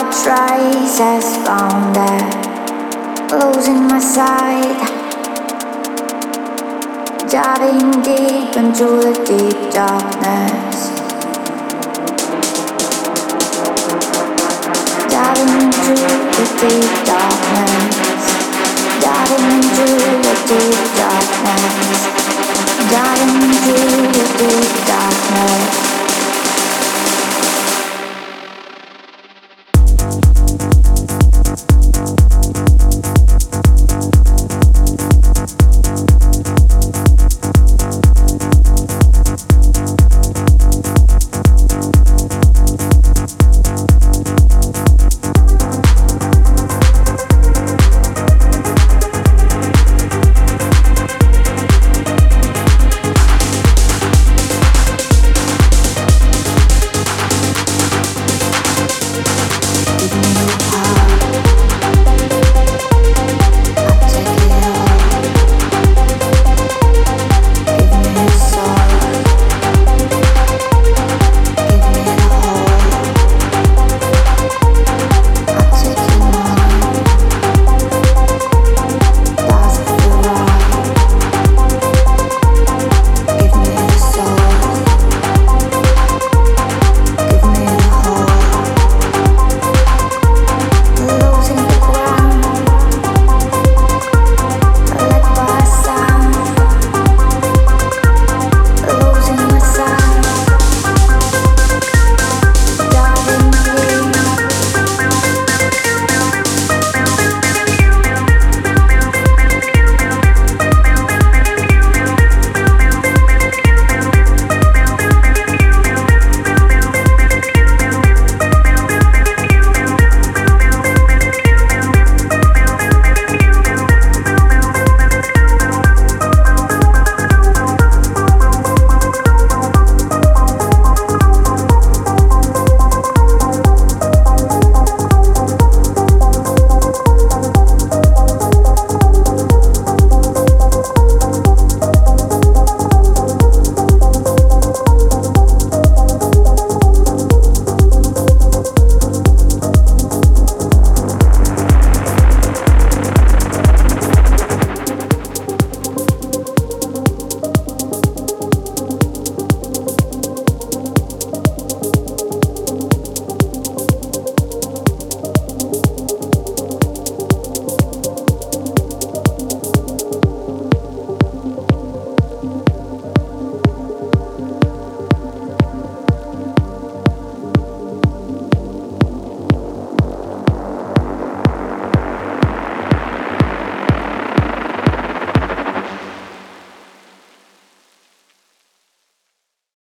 I tries has found that losing my sight, diving deep into the deep darkness. Diving into the deep darkness. Diving into the deep darkness. Diving into the deep darkness.